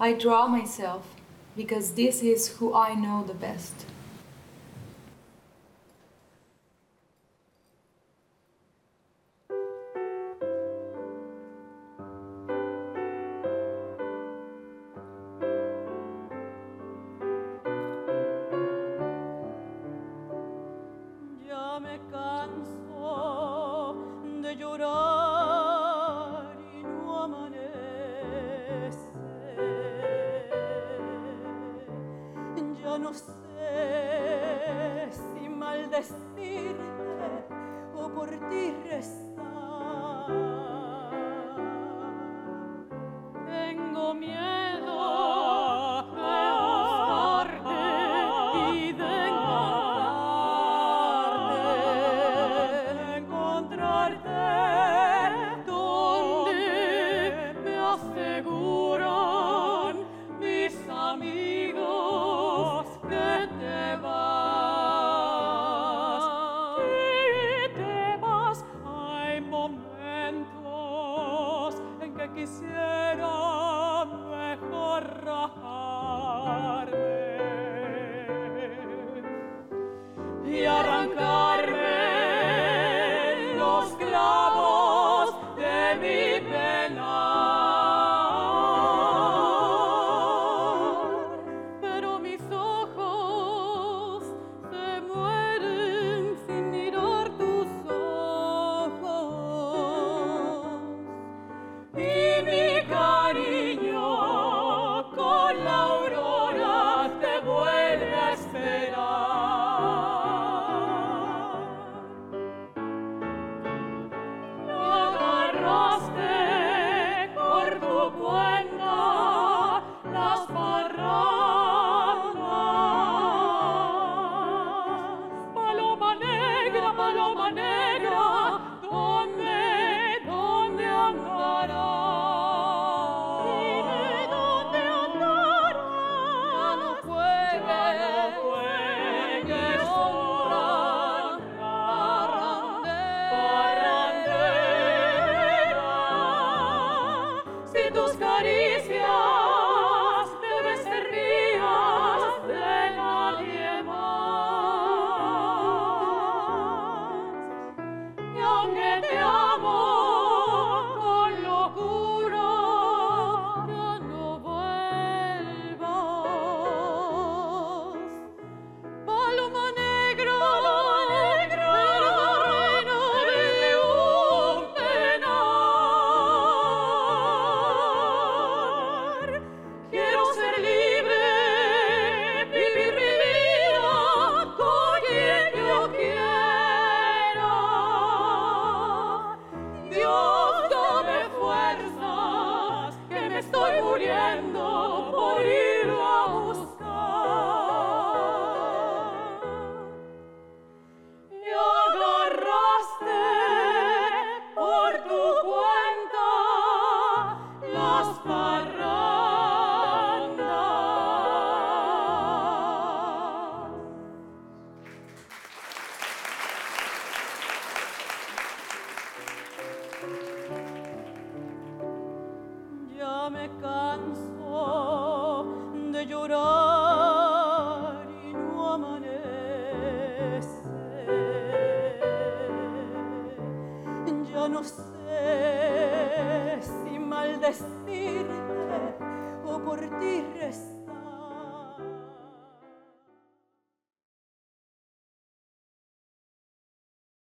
I draw myself because this is who I know the best. no sé si maldecirte o por ti rezar. mejor rajar Amen. No sé si maldecirte o por ti rezar.